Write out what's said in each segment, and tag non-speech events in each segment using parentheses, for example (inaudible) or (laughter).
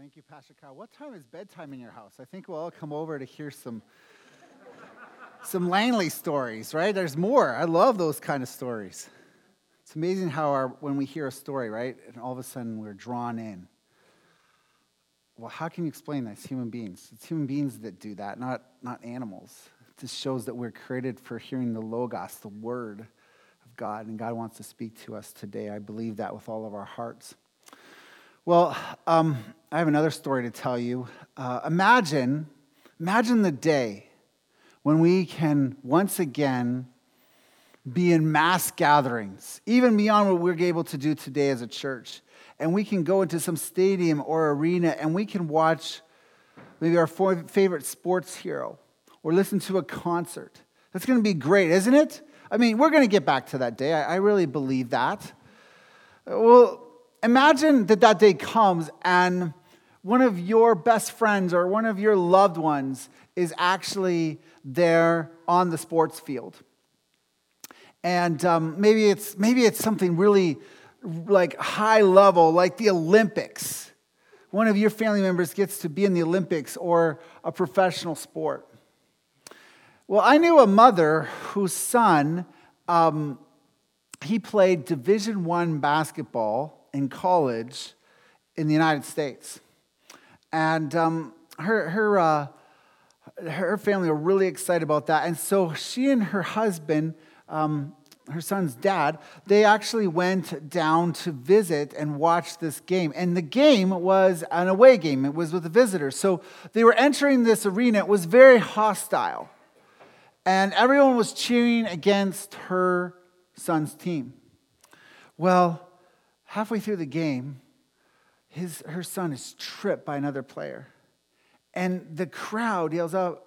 Thank you, Pastor Kyle. What time is bedtime in your house? I think we'll all come over to hear some some Langley stories, right? There's more. I love those kind of stories. It's amazing how our when we hear a story, right, and all of a sudden we're drawn in. Well, how can you explain that? It's human beings. It's human beings that do that, not not animals. It just shows that we're created for hearing the logos, the word of God, and God wants to speak to us today. I believe that with all of our hearts. Well, um, I have another story to tell you. Uh, imagine, imagine the day when we can once again be in mass gatherings, even beyond what we're able to do today as a church. And we can go into some stadium or arena and we can watch maybe our favorite sports hero or listen to a concert. That's going to be great, isn't it? I mean, we're going to get back to that day. I, I really believe that. Well, imagine that that day comes and one of your best friends or one of your loved ones is actually there on the sports field. And um, maybe, it's, maybe it's something really like high level, like the Olympics. One of your family members gets to be in the Olympics or a professional sport. Well, I knew a mother whose son, um, he played Division One basketball in college in the United States. And um, her, her, uh, her family were really excited about that. And so she and her husband, um, her son's dad, they actually went down to visit and watch this game. And the game was an away game, it was with the visitors. So they were entering this arena, it was very hostile. And everyone was cheering against her son's team. Well, halfway through the game, his, her son is tripped by another player. And the crowd yells out,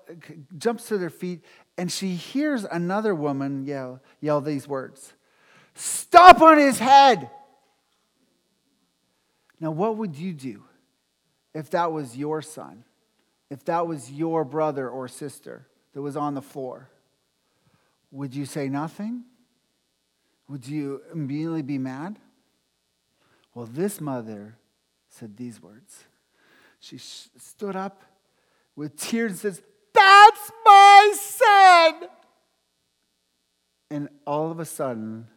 jumps to their feet, and she hears another woman yell, yell these words Stop on his head! Now, what would you do if that was your son? If that was your brother or sister that was on the floor? Would you say nothing? Would you immediately be mad? Well, this mother said these words. She stood up with tears and says, That's my son! And all of a sudden,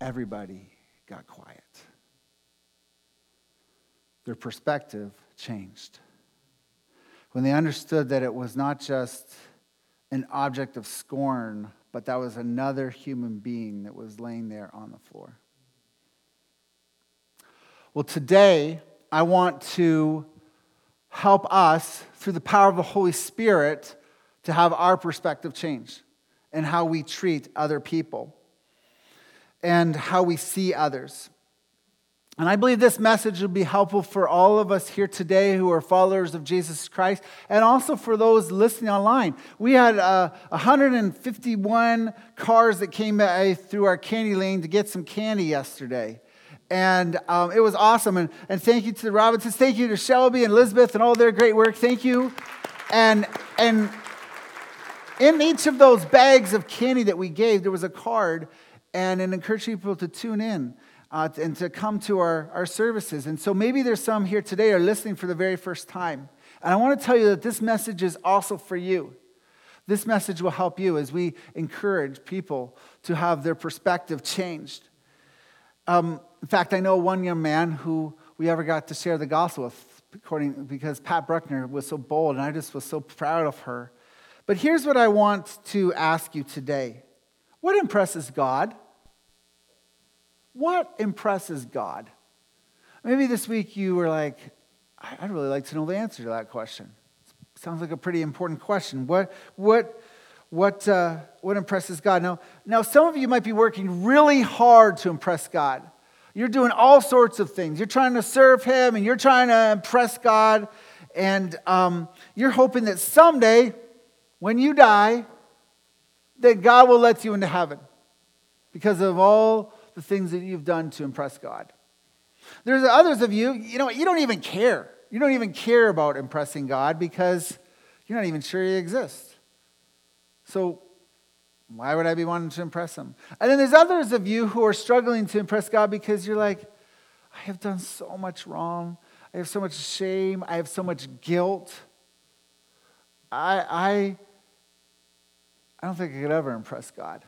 everybody got quiet. Their perspective changed. When they understood that it was not just an object of scorn, but that was another human being that was laying there on the floor. Well, today, I want to help us, through the power of the Holy Spirit, to have our perspective change and how we treat other people and how we see others. And I believe this message will be helpful for all of us here today who are followers of Jesus Christ, and also for those listening online. We had uh, 151 cars that came through our candy lane to get some candy yesterday. And um, it was awesome. And, and thank you to the Robinsons. Thank you to Shelby and Elizabeth and all their great work. Thank you. And, and in each of those bags of candy that we gave, there was a card and it encouraged people to tune in uh, and to come to our, our services. And so maybe there's some here today are listening for the very first time. And I want to tell you that this message is also for you. This message will help you as we encourage people to have their perspective changed. Um, in fact, I know one young man who we ever got to share the gospel with, according, because Pat Bruckner was so bold, and I just was so proud of her. But here's what I want to ask you today What impresses God? What impresses God? Maybe this week you were like, I'd really like to know the answer to that question. Sounds like a pretty important question. What, what, what, uh, what impresses God? Now, now, some of you might be working really hard to impress God. You're doing all sorts of things. You're trying to serve Him and you're trying to impress God. And um, you're hoping that someday, when you die, that God will let you into heaven because of all the things that you've done to impress God. There's others of you, you know, you don't even care. You don't even care about impressing God because you're not even sure He exists. So why would I be wanting to impress him? And then there's others of you who are struggling to impress God because you're like, I have done so much wrong. I have so much shame. I have so much guilt. I, I, I don't think I could ever impress God.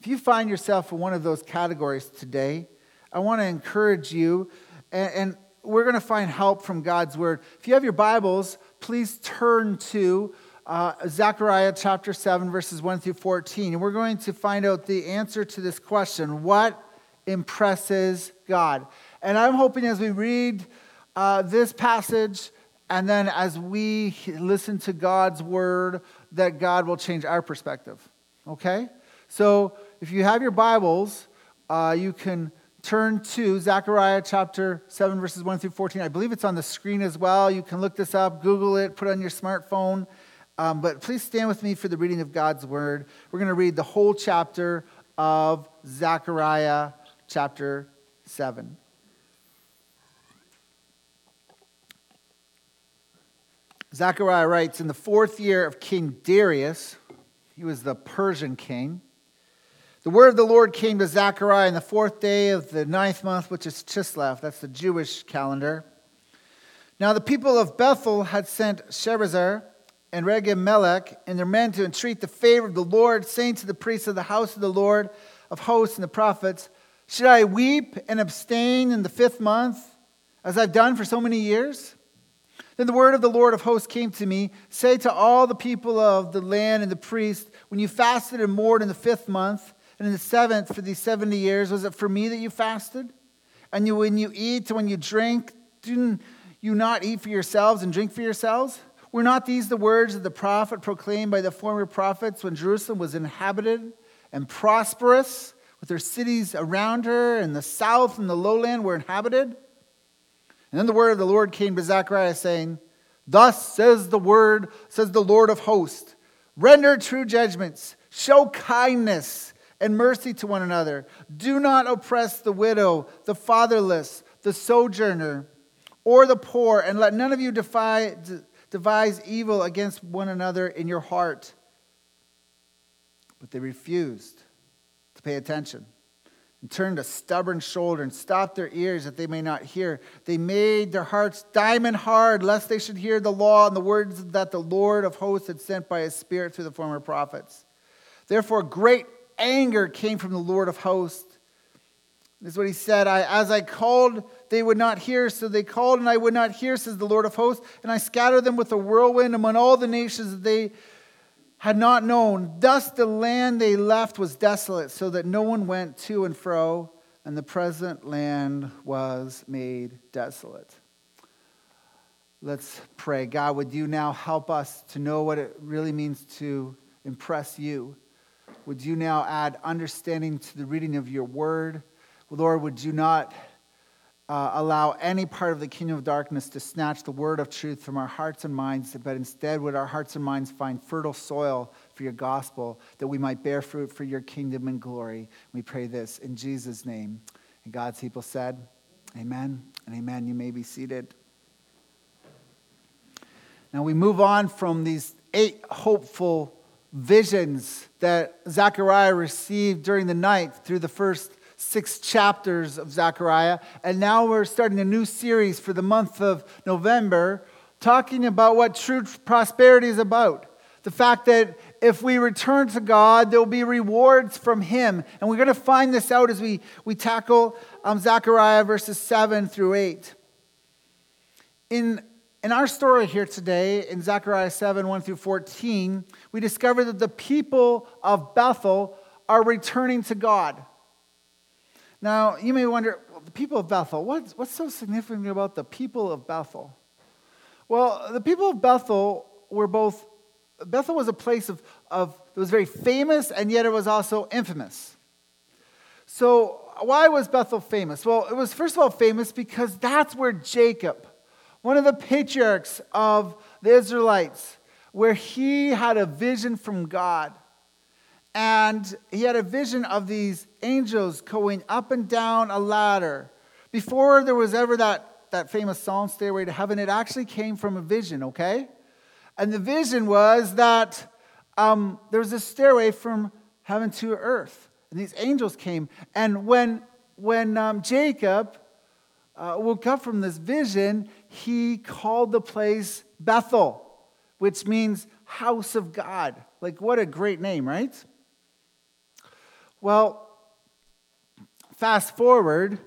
If you find yourself in one of those categories today, I want to encourage you, and, and we're going to find help from God's word. If you have your Bibles, please turn to uh, Zechariah chapter 7, verses 1 through 14. And we're going to find out the answer to this question what impresses God? And I'm hoping as we read uh, this passage and then as we listen to God's word, that God will change our perspective. Okay? So if you have your Bibles, uh, you can turn to Zechariah chapter 7, verses 1 through 14. I believe it's on the screen as well. You can look this up, Google it, put it on your smartphone. Um, but please stand with me for the reading of God's word. We're going to read the whole chapter of Zechariah chapter 7. Zechariah writes In the fourth year of King Darius, he was the Persian king. The word of the Lord came to Zechariah in the fourth day of the ninth month, which is Chislev. That's the Jewish calendar. Now the people of Bethel had sent Sharezer and Regem Melech and their men to entreat the favor of the Lord, saying to the priests of the house of the Lord of hosts and the prophets, Should I weep and abstain in the fifth month, as I've done for so many years? Then the word of the Lord of hosts came to me Say to all the people of the land and the priests, when you fasted and mourned in the fifth month, and in the seventh for these 70 years, was it for me that you fasted? And you, when you eat and when you drink, didn't you not eat for yourselves and drink for yourselves? Were not these the words of the prophet proclaimed by the former prophets when Jerusalem was inhabited and prosperous, with her cities around her, and the south and the lowland were inhabited? And then the word of the Lord came to Zechariah, saying, Thus says the word, says the Lord of hosts, render true judgments, show kindness and mercy to one another. Do not oppress the widow, the fatherless, the sojourner, or the poor, and let none of you defy, devise evil against one another in your heart. But they refused to pay attention and turned a stubborn shoulder and stopped their ears that they may not hear. They made their hearts diamond hard, lest they should hear the law and the words that the Lord of hosts had sent by his Spirit through the former prophets. Therefore, great anger came from the Lord of hosts. This is what he said I, As I called, they would not hear, so they called, and I would not hear, says the Lord of hosts. And I scattered them with a whirlwind among all the nations that they had not known. Thus the land they left was desolate, so that no one went to and fro, and the present land was made desolate. Let's pray. God, would you now help us to know what it really means to impress you? Would you now add understanding to the reading of your word? Lord, would you not uh, allow any part of the kingdom of darkness to snatch the word of truth from our hearts and minds, but instead would our hearts and minds find fertile soil for your gospel that we might bear fruit for your kingdom and glory. We pray this in Jesus' name. And God's people said, Amen and amen. You may be seated. Now we move on from these eight hopeful visions that Zechariah received during the night through the first six chapters of Zechariah. And now we're starting a new series for the month of November talking about what true prosperity is about. The fact that if we return to God, there will be rewards from Him. And we're going to find this out as we, we tackle um, Zechariah verses 7 through 8. In in our story here today, in Zechariah 7 1 through 14, we discover that the people of Bethel are returning to God. Now, you may wonder, well, the people of Bethel, what's, what's so significant about the people of Bethel? Well, the people of Bethel were both, Bethel was a place of, of that was very famous, and yet it was also infamous. So, why was Bethel famous? Well, it was first of all famous because that's where Jacob, one of the patriarchs of the Israelites, where he had a vision from God. And he had a vision of these angels going up and down a ladder. Before there was ever that, that famous song, Stairway to Heaven, it actually came from a vision, okay? And the vision was that um, there was a stairway from heaven to earth. And these angels came. And when, when um, Jacob uh, woke up from this vision, he called the place Bethel, which means house of God. Like, what a great name, right? Well, fast forward,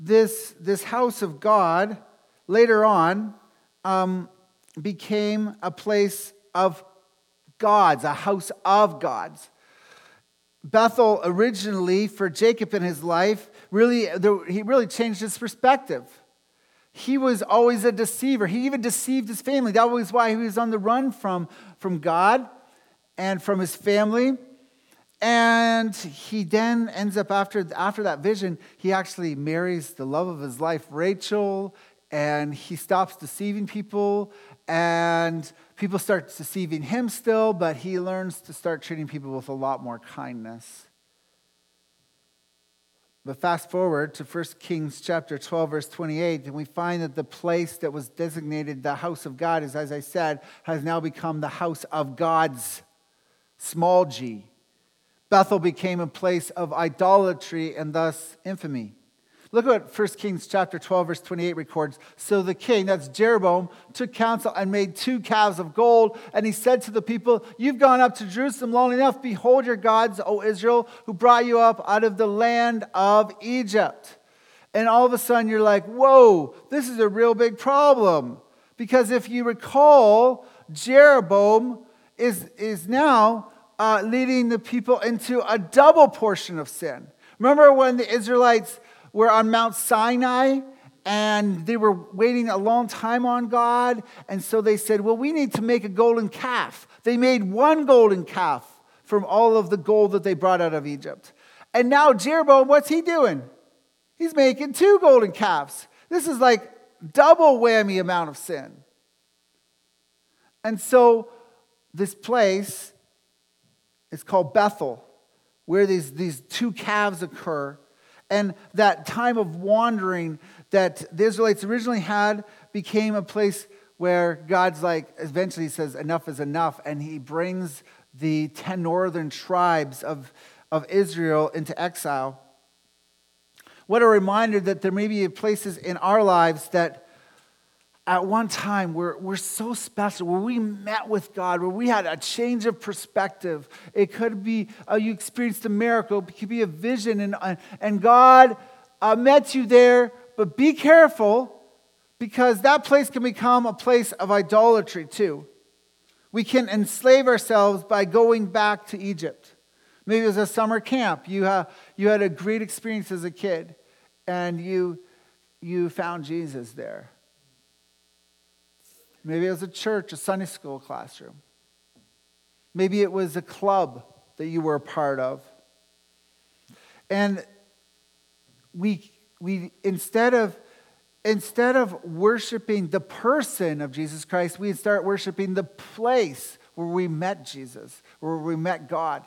this, this house of God later on um, became a place of gods, a house of gods. Bethel originally, for Jacob in his life, really, he really changed his perspective. He was always a deceiver. He even deceived his family. That was why he was on the run from, from God and from his family. And he then ends up, after, after that vision, he actually marries the love of his life, Rachel, and he stops deceiving people. And people start deceiving him still, but he learns to start treating people with a lot more kindness. But fast forward to 1 Kings chapter 12, verse 28, and we find that the place that was designated the house of God is, as I said, has now become the house of God's small g. Bethel became a place of idolatry and thus infamy. Look at what 1 Kings chapter 12, verse 28 records. So the king, that's Jeroboam, took counsel and made two calves of gold. And he said to the people, You've gone up to Jerusalem long enough. Behold your gods, O Israel, who brought you up out of the land of Egypt. And all of a sudden you're like, Whoa, this is a real big problem. Because if you recall, Jeroboam is, is now uh, leading the people into a double portion of sin. Remember when the Israelites were on Mount Sinai and they were waiting a long time on God. And so they said, Well, we need to make a golden calf. They made one golden calf from all of the gold that they brought out of Egypt. And now Jeroboam, what's he doing? He's making two golden calves. This is like double whammy amount of sin. And so this place is called Bethel, where these, these two calves occur. And that time of wandering that the Israelites originally had became a place where God's like, eventually he says, enough is enough. And he brings the 10 northern tribes of, of Israel into exile. What a reminder that there may be places in our lives that at one time we're, we're so special, where we met with God, where we had a change of perspective. It could be uh, you experienced a miracle, it could be a vision, and, uh, and God uh, met you there, but be careful because that place can become a place of idolatry too. We can enslave ourselves by going back to Egypt. Maybe it was a summer camp. You, uh, you had a great experience as a kid, and you, you found Jesus there Maybe it was a church, a Sunday school classroom. Maybe it was a club that you were a part of. And we, we instead of instead of worshiping the person of Jesus Christ, we start worshiping the place where we met Jesus, where we met God.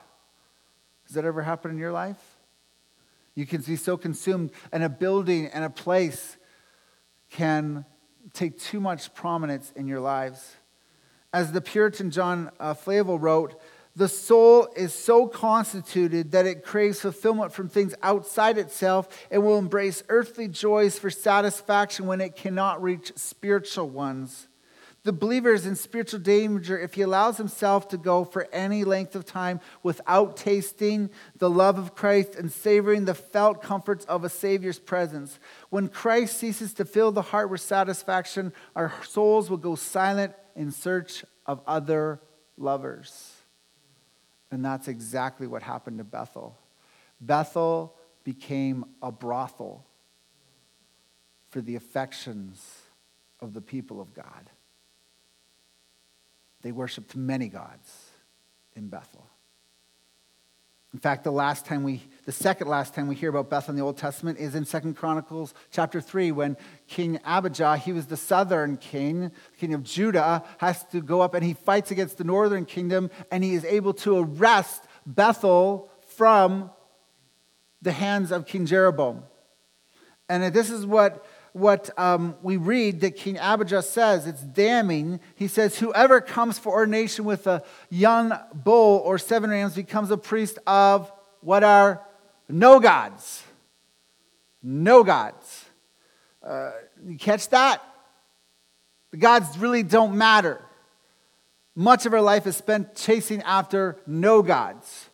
Has that ever happened in your life? You can be so consumed, and a building and a place can take too much prominence in your lives. As the Puritan John uh, Flavel wrote, the soul is so constituted that it craves fulfillment from things outside itself and will embrace earthly joys for satisfaction when it cannot reach spiritual ones. The believer is in spiritual danger if he allows himself to go for any length of time without tasting the love of Christ and savoring the felt comforts of a Savior's presence. When Christ ceases to fill the heart with satisfaction, our souls will go silent in search of other lovers. And that's exactly what happened to Bethel. Bethel became a brothel for the affections of the people of God. They worshiped many gods in Bethel. In fact, the last time we, the second last time we hear about Bethel in the Old Testament is in Second Chronicles chapter 3, when King Abijah, he was the southern king, king of Judah, has to go up and he fights against the northern kingdom and he is able to arrest Bethel from the hands of King Jeroboam. And this is what what um, we read that King Abijah says. It's damning. He says, Whoever comes for ordination with a young bull or seven rams becomes a priest of what are no gods. No gods. Uh, you catch that? The gods really don't matter. Much of our life is spent chasing after no gods.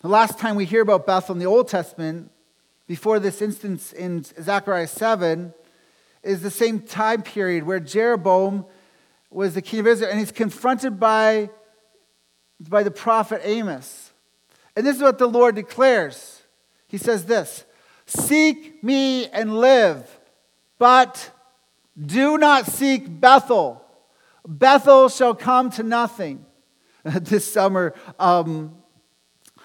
The last time we hear about Bethel in the Old Testament, before this instance in Zechariah 7, is the same time period where Jeroboam was the king of Israel and he's confronted by, by the prophet Amos. And this is what the Lord declares. He says this Seek me and live, but do not seek Bethel. Bethel shall come to nothing. (laughs) this summer, um,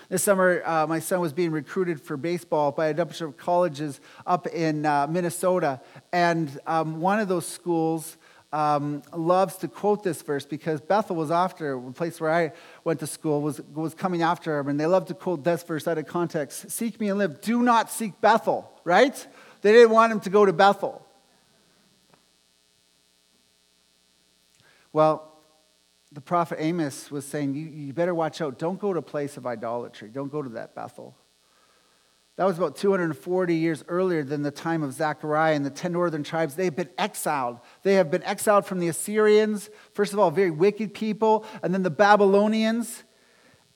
this summer, uh, my son was being recruited for baseball by a bunch of colleges up in uh, Minnesota. And um, one of those schools um, loves to quote this verse because Bethel was after, the place where I went to school, was, was coming after him. And they love to quote this verse out of context Seek me and live. Do not seek Bethel, right? They didn't want him to go to Bethel. Well, the prophet Amos was saying, you, you better watch out. Don't go to a place of idolatry. Don't go to that Bethel. That was about 240 years earlier than the time of Zechariah and the 10 northern tribes. They have been exiled. They have been exiled from the Assyrians, first of all, very wicked people, and then the Babylonians.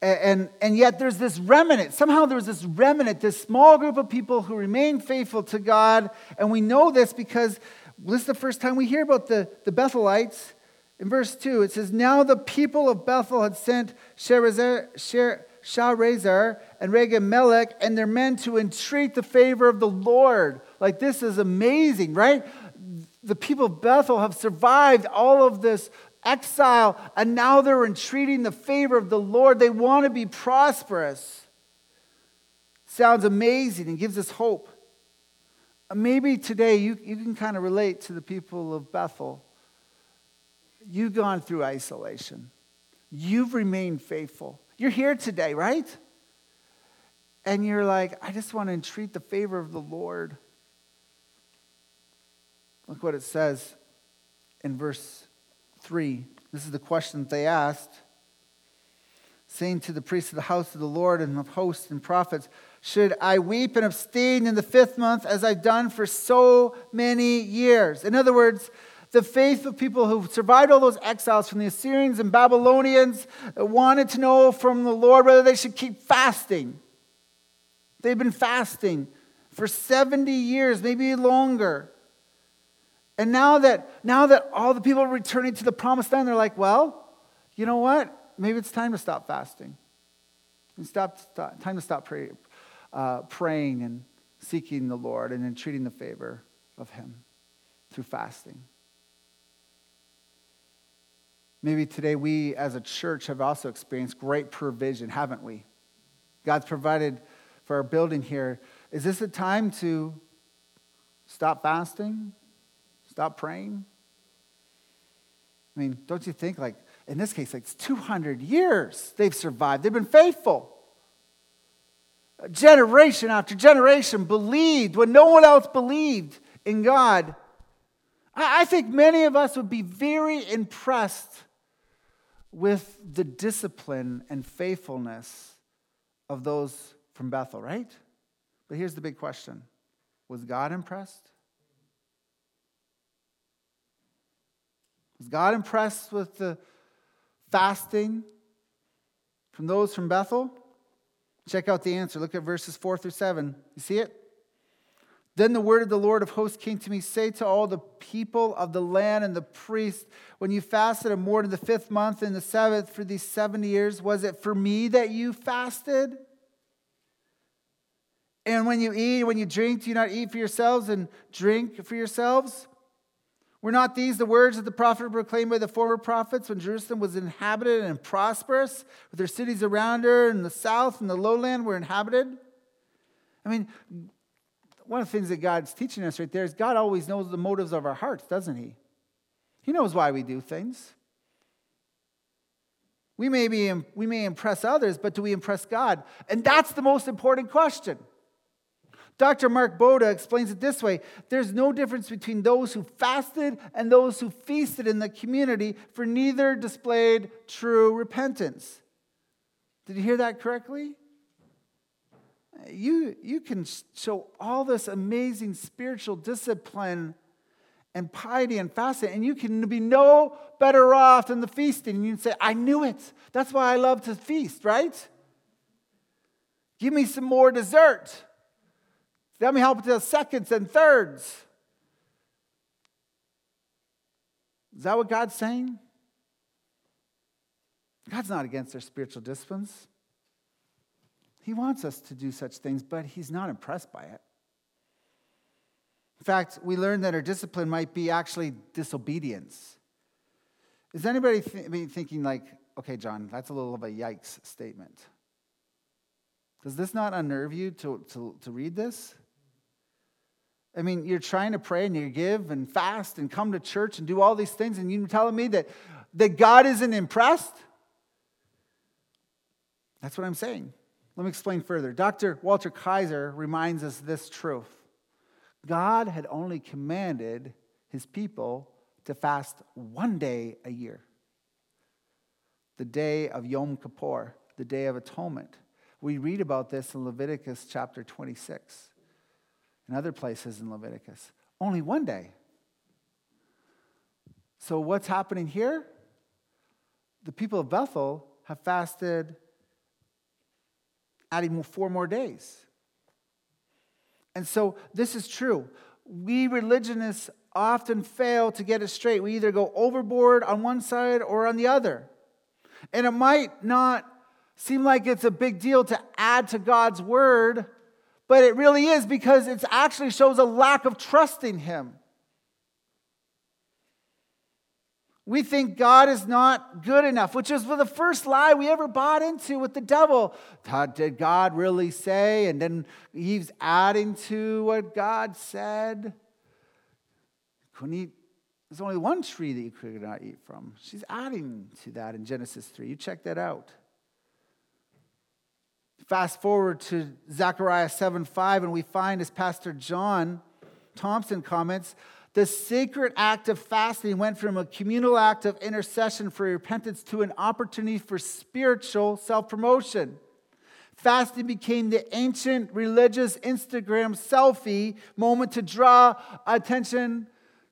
And, and, and yet there's this remnant. Somehow there's this remnant, this small group of people who remain faithful to God. And we know this because this is the first time we hear about the, the Bethelites. In verse 2, it says, Now the people of Bethel had sent Sharezer, and Regem and their men to entreat the favor of the Lord. Like, this is amazing, right? The people of Bethel have survived all of this exile, and now they're entreating the favor of the Lord. They want to be prosperous. Sounds amazing and gives us hope. Maybe today you, you can kind of relate to the people of Bethel You've gone through isolation. You've remained faithful. You're here today, right? And you're like, I just want to entreat the favor of the Lord. Look what it says in verse 3. This is the question that they asked. Saying to the priests of the house of the Lord and of hosts and prophets, Should I weep and abstain in the fifth month as I've done for so many years? In other words, the faith of people who survived all those exiles from the Assyrians and Babylonians wanted to know from the Lord whether they should keep fasting. They've been fasting for 70 years, maybe longer. And now that, now that all the people are returning to the promised land, they're like, well, you know what? Maybe it's time to stop fasting. And stop, stop time to stop pray, uh, praying and seeking the Lord and entreating the favor of Him through fasting. Maybe today we as a church have also experienced great provision, haven't we? God's provided for our building here. Is this a time to stop fasting? Stop praying? I mean, don't you think, like, in this case, like, it's 200 years they've survived, they've been faithful. Generation after generation believed when no one else believed in God. I think many of us would be very impressed with the discipline and faithfulness of those from Bethel, right? But here's the big question Was God impressed? Was God impressed with the fasting from those from Bethel? Check out the answer. Look at verses 4 through 7. You see it? Then the word of the Lord of hosts came to me Say to all the people of the land and the priests, when you fasted and mourned in the fifth month and the seventh for these 70 years, was it for me that you fasted? And when you eat, when you drink, do you not eat for yourselves and drink for yourselves? Were not these the words that the prophet proclaimed by the former prophets when Jerusalem was inhabited and prosperous, with her cities around her, and the south and the lowland were inhabited? I mean, one of the things that God's teaching us right there is God always knows the motives of our hearts, doesn't He? He knows why we do things. We may, be, we may impress others, but do we impress God? And that's the most important question. Dr. Mark Boda explains it this way there's no difference between those who fasted and those who feasted in the community, for neither displayed true repentance. Did you hear that correctly? You, you can show all this amazing spiritual discipline and piety and fasting, and you can be no better off than the feasting. You can say, I knew it. That's why I love to feast, right? Give me some more dessert. Let me help to seconds and thirds. Is that what God's saying? God's not against our spiritual disciplines. He wants us to do such things, but He's not impressed by it. In fact, we learned that our discipline might be actually disobedience. Is anybody th- thinking, like, okay, John, that's a little of a yikes statement? Does this not unnerve you to, to, to read this? I mean, you're trying to pray and you give and fast and come to church and do all these things, and you're telling me that, that God isn't impressed? That's what I'm saying. Let me explain further. Dr. Walter Kaiser reminds us this truth God had only commanded his people to fast one day a year the day of Yom Kippur, the day of atonement. We read about this in Leviticus chapter 26 and other places in Leviticus. Only one day. So, what's happening here? The people of Bethel have fasted, adding four more days. And so, this is true. We religionists often fail to get it straight. We either go overboard on one side or on the other. And it might not seem like it's a big deal to add to God's word but it really is because it actually shows a lack of trust in Him. We think God is not good enough, which is the first lie we ever bought into with the devil. Did God really say? And then Eve's adding to what God said. Couldn't eat. There's only one tree that you could not eat from. She's adding to that in Genesis 3. You check that out. Fast forward to Zechariah 7 5, and we find, as Pastor John Thompson comments, the sacred act of fasting went from a communal act of intercession for repentance to an opportunity for spiritual self promotion. Fasting became the ancient religious Instagram selfie moment to draw attention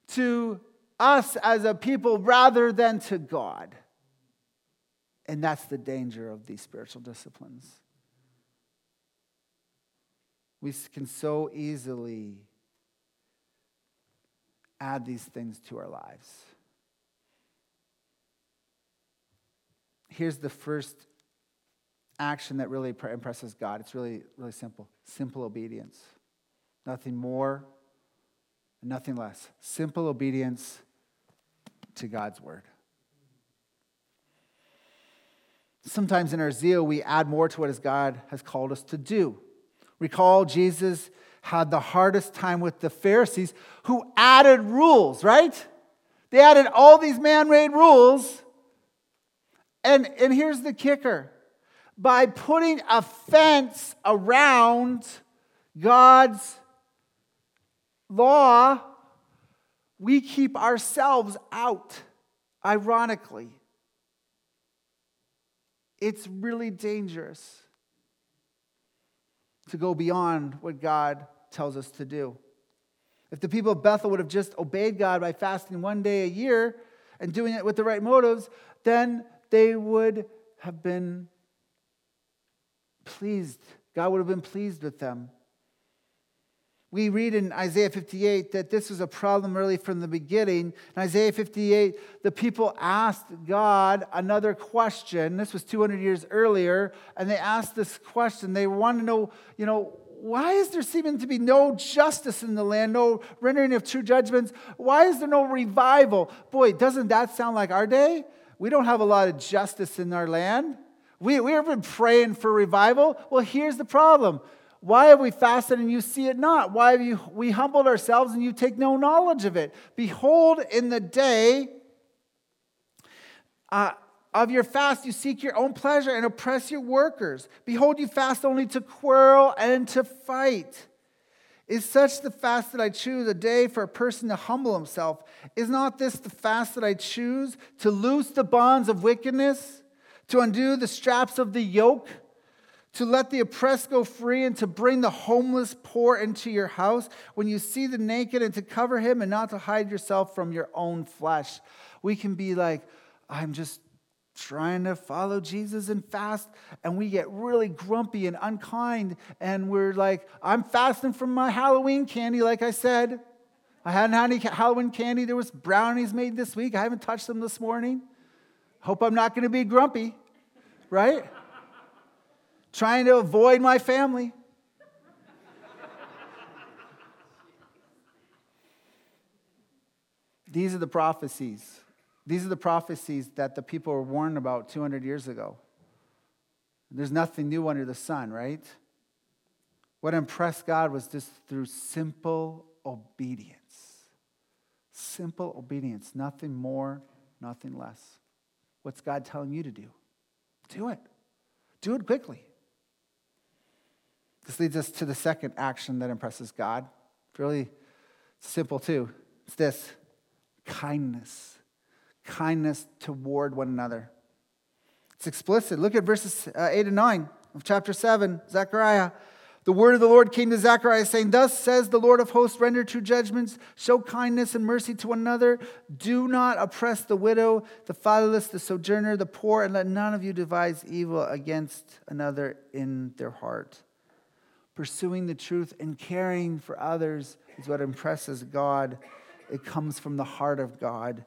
to us as a people rather than to God. And that's the danger of these spiritual disciplines. We can so easily add these things to our lives. Here's the first action that really impresses God. It's really, really simple simple obedience. Nothing more, nothing less. Simple obedience to God's word. Sometimes in our zeal, we add more to what God has called us to do. Recall, Jesus had the hardest time with the Pharisees who added rules, right? They added all these man made rules. And, and here's the kicker by putting a fence around God's law, we keep ourselves out, ironically. It's really dangerous to go beyond what God tells us to do. If the people of Bethel would have just obeyed God by fasting one day a year and doing it with the right motives, then they would have been pleased. God would have been pleased with them. We read in Isaiah 58 that this was a problem really from the beginning. In Isaiah 58, the people asked God another question. This was 200 years earlier, and they asked this question. They wanted to know, you know, why is there seeming to be no justice in the land, no rendering of true judgments? Why is there no revival? Boy, doesn't that sound like our day? We don't have a lot of justice in our land. We, we have been praying for revival. Well, here's the problem why have we fasted and you see it not? Why have you, we humbled ourselves and you take no knowledge of it? Behold, in the day uh, of your fast, you seek your own pleasure and oppress your workers. Behold, you fast only to quarrel and to fight. Is such the fast that I choose, a day for a person to humble himself? Is not this the fast that I choose, to loose the bonds of wickedness, to undo the straps of the yoke? to let the oppressed go free and to bring the homeless poor into your house, when you see the naked and to cover him and not to hide yourself from your own flesh. We can be like, I'm just trying to follow Jesus and fast, and we get really grumpy and unkind, and we're like, I'm fasting from my Halloween candy, like I said. I hadn't had any Halloween candy. There was brownies made this week. I haven't touched them this morning. Hope I'm not going to be grumpy, right? trying to avoid my family. These are the prophecies. These are the prophecies that the people were warned about 200 years ago. There's nothing new under the sun, right? What impressed God was just through simple obedience. Simple obedience, nothing more, nothing less. What's God telling you to do? Do it. Do it quickly. This leads us to the second action that impresses God. It's really simple, too. It's this kindness. Kindness toward one another. It's explicit. Look at verses uh, 8 and 9 of chapter 7, Zechariah. The word of the Lord came to Zechariah, saying, Thus says the Lord of hosts, render true judgments, show kindness and mercy to one another. Do not oppress the widow, the fatherless, the sojourner, the poor, and let none of you devise evil against another in their heart pursuing the truth and caring for others is what impresses God. It comes from the heart of God.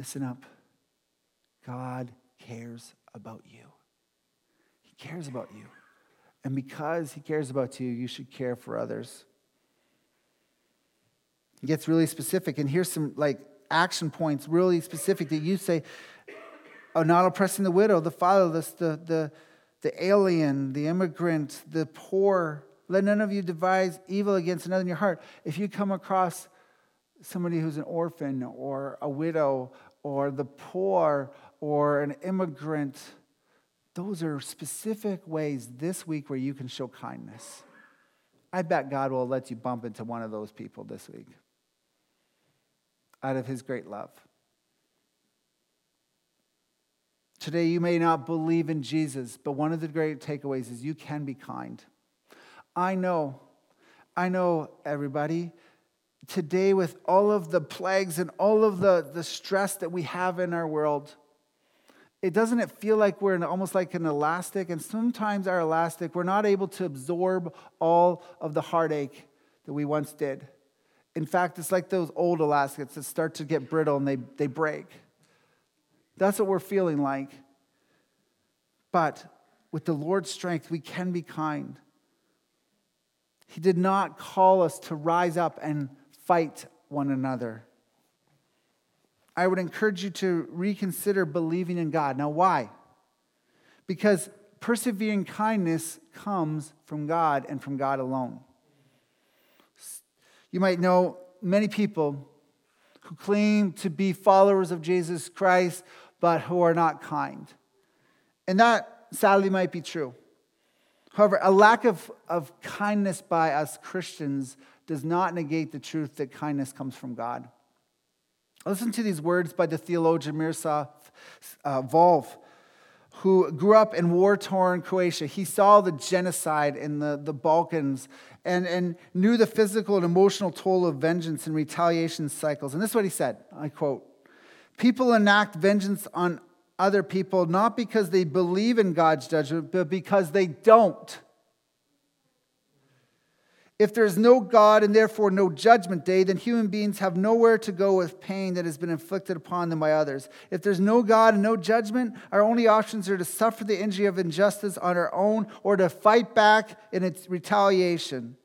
Listen up. God cares about you. He cares about you. And because He cares about you, you should care for others. He gets really specific. And here's some like action points, really specific that you say, oh, not oppressing the widow, the fatherless, the, the, the alien, the immigrant, the poor. Let none of you devise evil against another in your heart. If you come across somebody who's an orphan or a widow or the poor or an immigrant, those are specific ways this week where you can show kindness. I bet God will let you bump into one of those people this week out of his great love. Today, you may not believe in Jesus, but one of the great takeaways is you can be kind. I know, I know, everybody, today, with all of the plagues and all of the, the stress that we have in our world, it doesn't it feel like we're in almost like an elastic and sometimes our elastic we're not able to absorb all of the heartache that we once did in fact it's like those old elastics that start to get brittle and they, they break that's what we're feeling like. But with the Lord's strength, we can be kind. He did not call us to rise up and fight one another. I would encourage you to reconsider believing in God. Now, why? Because persevering kindness comes from God and from God alone. You might know many people who claim to be followers of Jesus Christ but who are not kind. And that sadly might be true. However, a lack of, of kindness by us Christians does not negate the truth that kindness comes from God. Listen to these words by the theologian Miroslav uh, Volf, who grew up in war torn Croatia. He saw the genocide in the, the Balkans and, and knew the physical and emotional toll of vengeance and retaliation cycles. And this is what he said I quote People enact vengeance on other people not because they believe in God's judgment, but because they don't. If there's no God and therefore no judgment day, then human beings have nowhere to go with pain that has been inflicted upon them by others. If there's no God and no judgment, our only options are to suffer the injury of injustice on our own or to fight back in its retaliation.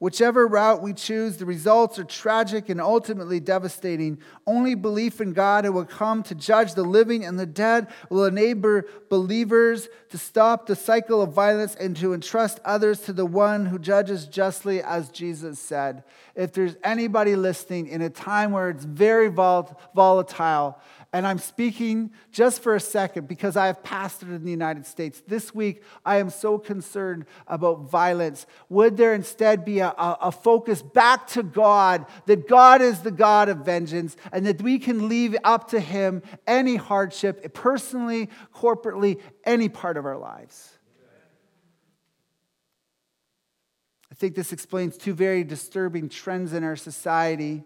Whichever route we choose, the results are tragic and ultimately devastating. Only belief in God who will come to judge the living and the dead will enable believers to stop the cycle of violence and to entrust others to the one who judges justly, as Jesus said. If there's anybody listening in a time where it's very volatile And I'm speaking just for a second because I have pastored in the United States. This week, I am so concerned about violence. Would there instead be a, a, focus back to God, that God is the God of vengeance, and that we can leave up to Him any hardship, personally, corporately, any part of our lives? I think this explains two very disturbing trends in our society.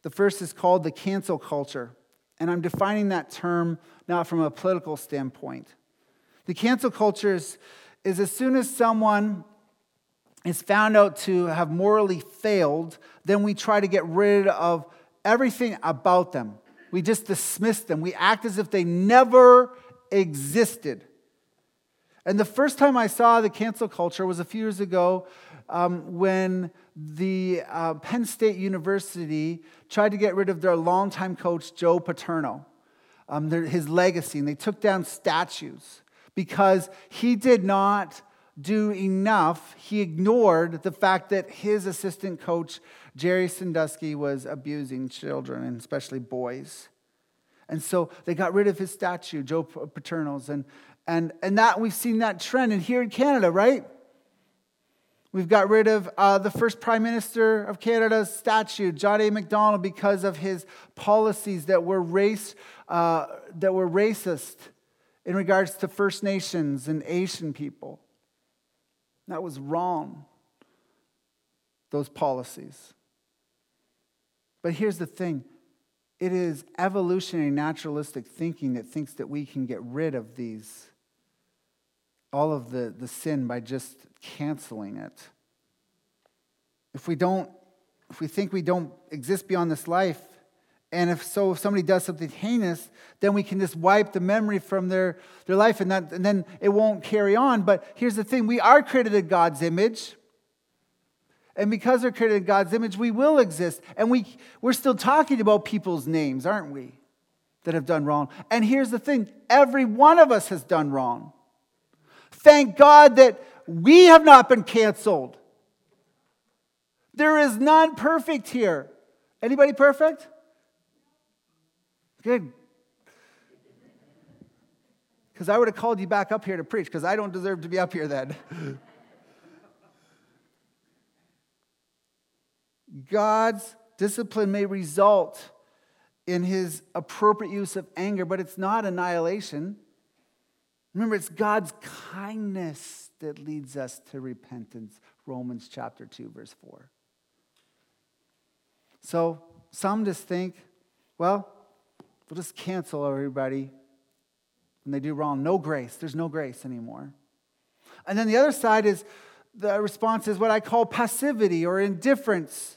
The first is called the cancel culture. And I'm defining that term now from a political standpoint. The cancel culture is, is as soon as someone is found out to have morally failed, then we try to get rid of everything about them. We just dismiss them. We act as if they never existed. And the first time I saw the cancel culture was a few years ago um, when the uh, Penn State University tried to get rid of their longtime coach, Joe Paterno, um, their, his legacy, and they took down statues because he did not do enough. He ignored the fact that his assistant coach, Jerry Sandusky, was abusing children, and especially boys. And so they got rid of his statue, Joe Paterno's. And, and, and that we've seen that trend. And here in Canada, right? We've got rid of uh, the first Prime Minister of Canada's statue, John A. Macdonald, because of his policies that were, race, uh, that were racist in regards to First Nations and Asian people. That was wrong, those policies. But here's the thing it is evolutionary naturalistic thinking that thinks that we can get rid of these all of the, the sin by just canceling it. If we don't, if we think we don't exist beyond this life, and if so, if somebody does something heinous, then we can just wipe the memory from their, their life and, that, and then it won't carry on. But here's the thing we are created in God's image. And because we're created in God's image, we will exist. And we, we're still talking about people's names, aren't we? That have done wrong. And here's the thing every one of us has done wrong. Thank God that we have not been canceled. There is none perfect here. Anybody perfect? Good. Because I would have called you back up here to preach, because I don't deserve to be up here then. (laughs) God's discipline may result in his appropriate use of anger, but it's not annihilation. Remember, it's God's kindness that leads us to repentance. Romans chapter 2, verse 4. So some just think, well, we'll just cancel everybody when they do wrong. No grace. There's no grace anymore. And then the other side is the response is what I call passivity or indifference.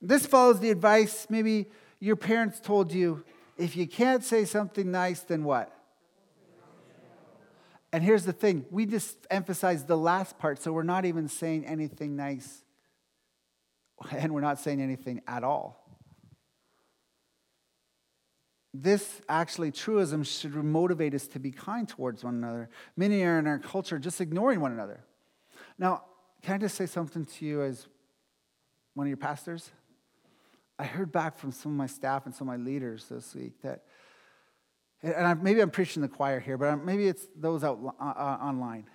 This follows the advice maybe your parents told you if you can't say something nice, then what? And here's the thing we just emphasize the last part, so we're not even saying anything nice, and we're not saying anything at all. This actually, truism should motivate us to be kind towards one another. Many are in our culture just ignoring one another. Now, can I just say something to you as one of your pastors? I heard back from some of my staff and some of my leaders this week that and I, maybe I'm preaching the choir here, but maybe it's those out uh, uh, online.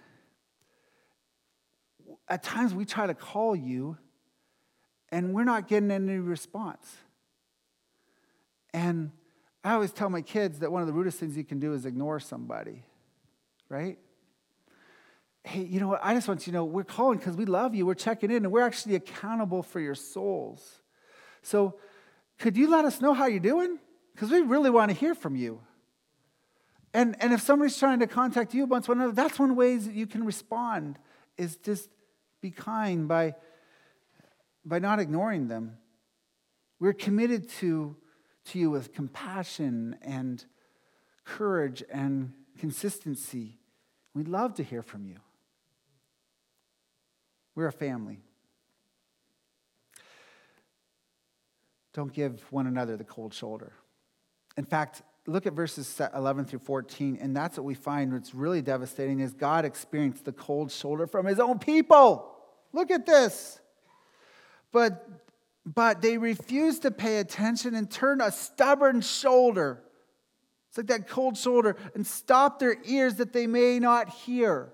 At times we try to call you and we're not getting any response. And I always tell my kids that one of the rudest things you can do is ignore somebody, right? Hey, you know what? I just want you to know we're calling because we love you. We're checking in and we're actually accountable for your souls. So, could you let us know how you're doing? Because we really want to hear from you. And, and if somebody's trying to contact you about one another, that's one way that you can respond is just be kind by, by not ignoring them. We're committed to, to you with compassion and courage and consistency. We'd love to hear from you. We're a family. Don't give one another the cold shoulder. In fact, look at verses 11 through 14, and that's what we find what's really devastating is God experienced the cold shoulder from his own people. Look at this. But but they refused to pay attention and turned a stubborn shoulder. It's like that cold shoulder and stopped their ears that they may not hear.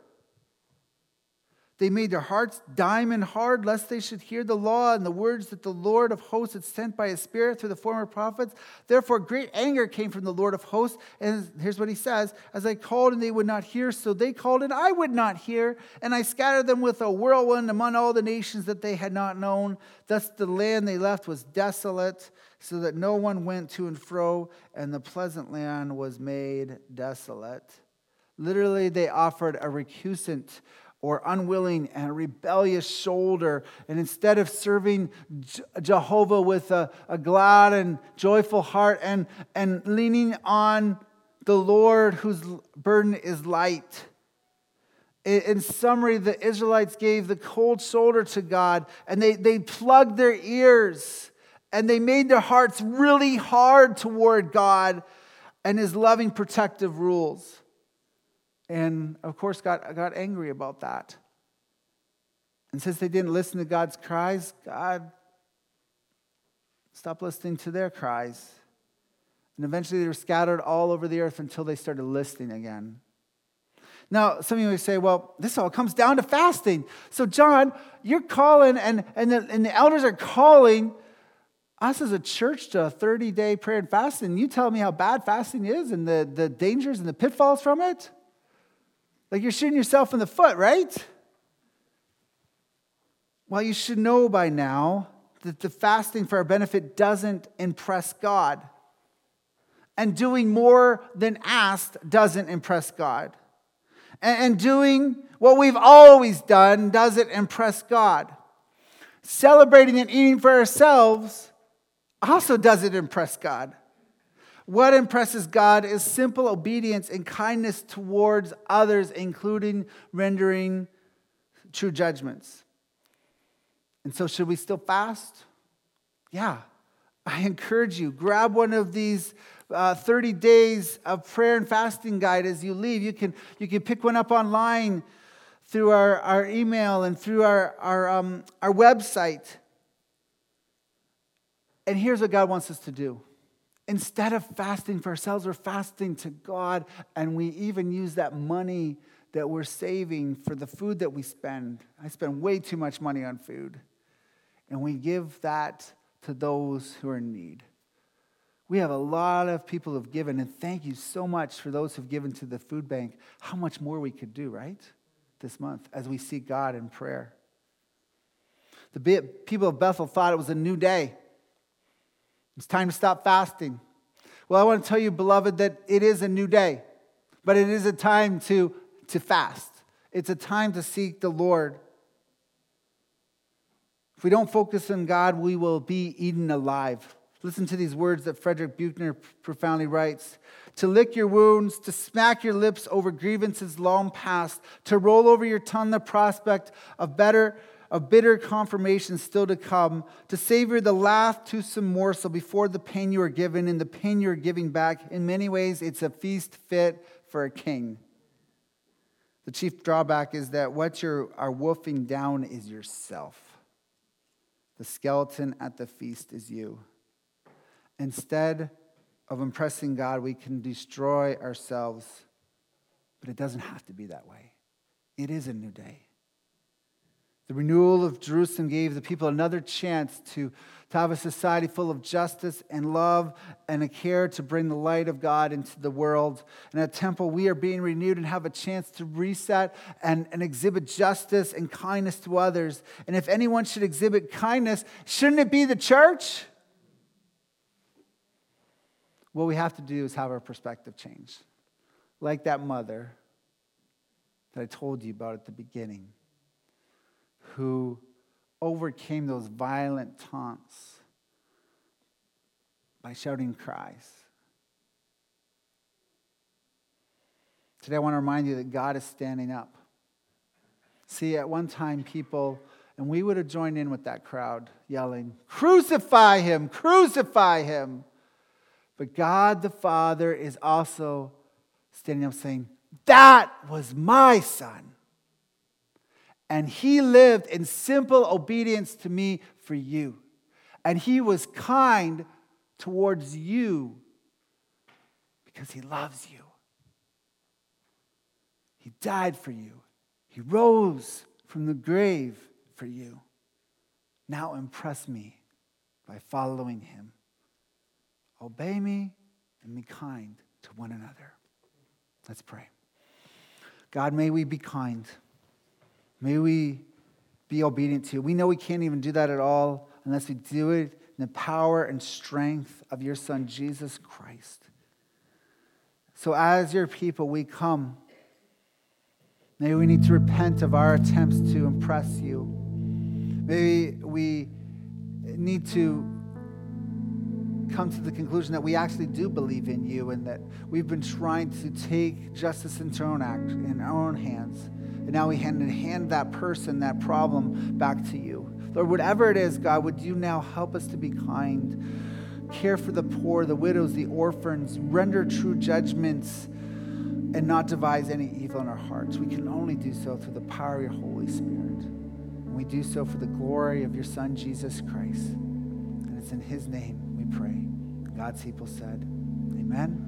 They made their hearts diamond hard, lest they should hear the law and the words that the Lord of hosts had sent by his Spirit through the former prophets. Therefore, great anger came from the Lord of hosts. And here's what he says As I called and they would not hear, so they called and I would not hear. And I scattered them with a whirlwind among all the nations that they had not known. Thus the land they left was desolate, so that no one went to and fro, and the pleasant land was made desolate. Literally, they offered a recusant or unwilling and rebellious shoulder. And instead of serving Jehovah with a, a glad and joyful heart and, and leaning on the Lord whose burden is light, in summary, the Israelites gave the cold shoulder to God and they, they plugged their ears and they made their hearts really hard toward God and his loving protective rules. And of course, got, got angry about that. And since they didn't listen to God's cries, God stopped listening to their cries. And eventually they were scattered all over the earth until they started listening again. Now, some of you may say, well, this all comes down to fasting. So, John, you're calling, and, and, the, and the elders are calling us as a church to a 30 day prayer and fasting. You tell me how bad fasting is and the, the dangers and the pitfalls from it? Like you're shooting yourself in the foot, right? Well, you should know by now that the fasting for our benefit doesn't impress God. And doing more than asked doesn't impress God. And doing what we've always done doesn't impress God. Celebrating and eating for ourselves also doesn't impress God. What impresses God is simple obedience and kindness towards others, including rendering true judgments. And so, should we still fast? Yeah. I encourage you, grab one of these uh, 30 days of prayer and fasting guide as you leave. You can, you can pick one up online through our, our email and through our, our, um, our website. And here's what God wants us to do Instead of fasting for ourselves, we're fasting to God, and we even use that money that we're saving for the food that we spend. I spend way too much money on food, and we give that to those who are in need. We have a lot of people who've given, and thank you so much for those who've given to the food bank. How much more we could do, right? This month as we seek God in prayer. The people of Bethel thought it was a new day. It's time to stop fasting. Well, I want to tell you, beloved, that it is a new day, but it is a time to, to fast. It's a time to seek the Lord. If we don't focus on God, we will be eaten alive. Listen to these words that Frederick Buechner profoundly writes To lick your wounds, to smack your lips over grievances long past, to roll over your tongue the prospect of better of bitter confirmation still to come, to savor the last toothsome morsel before the pain you are given and the pain you are giving back. In many ways, it's a feast fit for a king. The chief drawback is that what you are wolfing down is yourself. The skeleton at the feast is you. Instead of impressing God, we can destroy ourselves, but it doesn't have to be that way. It is a new day. The renewal of Jerusalem gave the people another chance to, to have a society full of justice and love and a care to bring the light of God into the world. In a temple, we are being renewed and have a chance to reset and, and exhibit justice and kindness to others. And if anyone should exhibit kindness, shouldn't it be the church? What we have to do is have our perspective change. Like that mother that I told you about at the beginning who overcame those violent taunts by shouting cries. Today, I want to remind you that God is standing up. See, at one time, people, and we would have joined in with that crowd yelling, Crucify him, crucify him. But God the Father is also standing up saying, That was my son. And he lived in simple obedience to me for you. And he was kind towards you because he loves you. He died for you. He rose from the grave for you. Now impress me by following him. Obey me and be kind to one another. Let's pray. God, may we be kind. May we be obedient to you. We know we can't even do that at all unless we do it in the power and strength of your Son, Jesus Christ. So, as your people, we come. Maybe we need to repent of our attempts to impress you. Maybe we need to come to the conclusion that we actually do believe in you and that we've been trying to take justice into our own, act, in our own hands. And now we hand, hand that person, that problem back to you. Lord, whatever it is, God, would you now help us to be kind, care for the poor, the widows, the orphans, render true judgments, and not devise any evil in our hearts. We can only do so through the power of your Holy Spirit. And we do so for the glory of your Son, Jesus Christ. And it's in his name we pray. God's people said, Amen.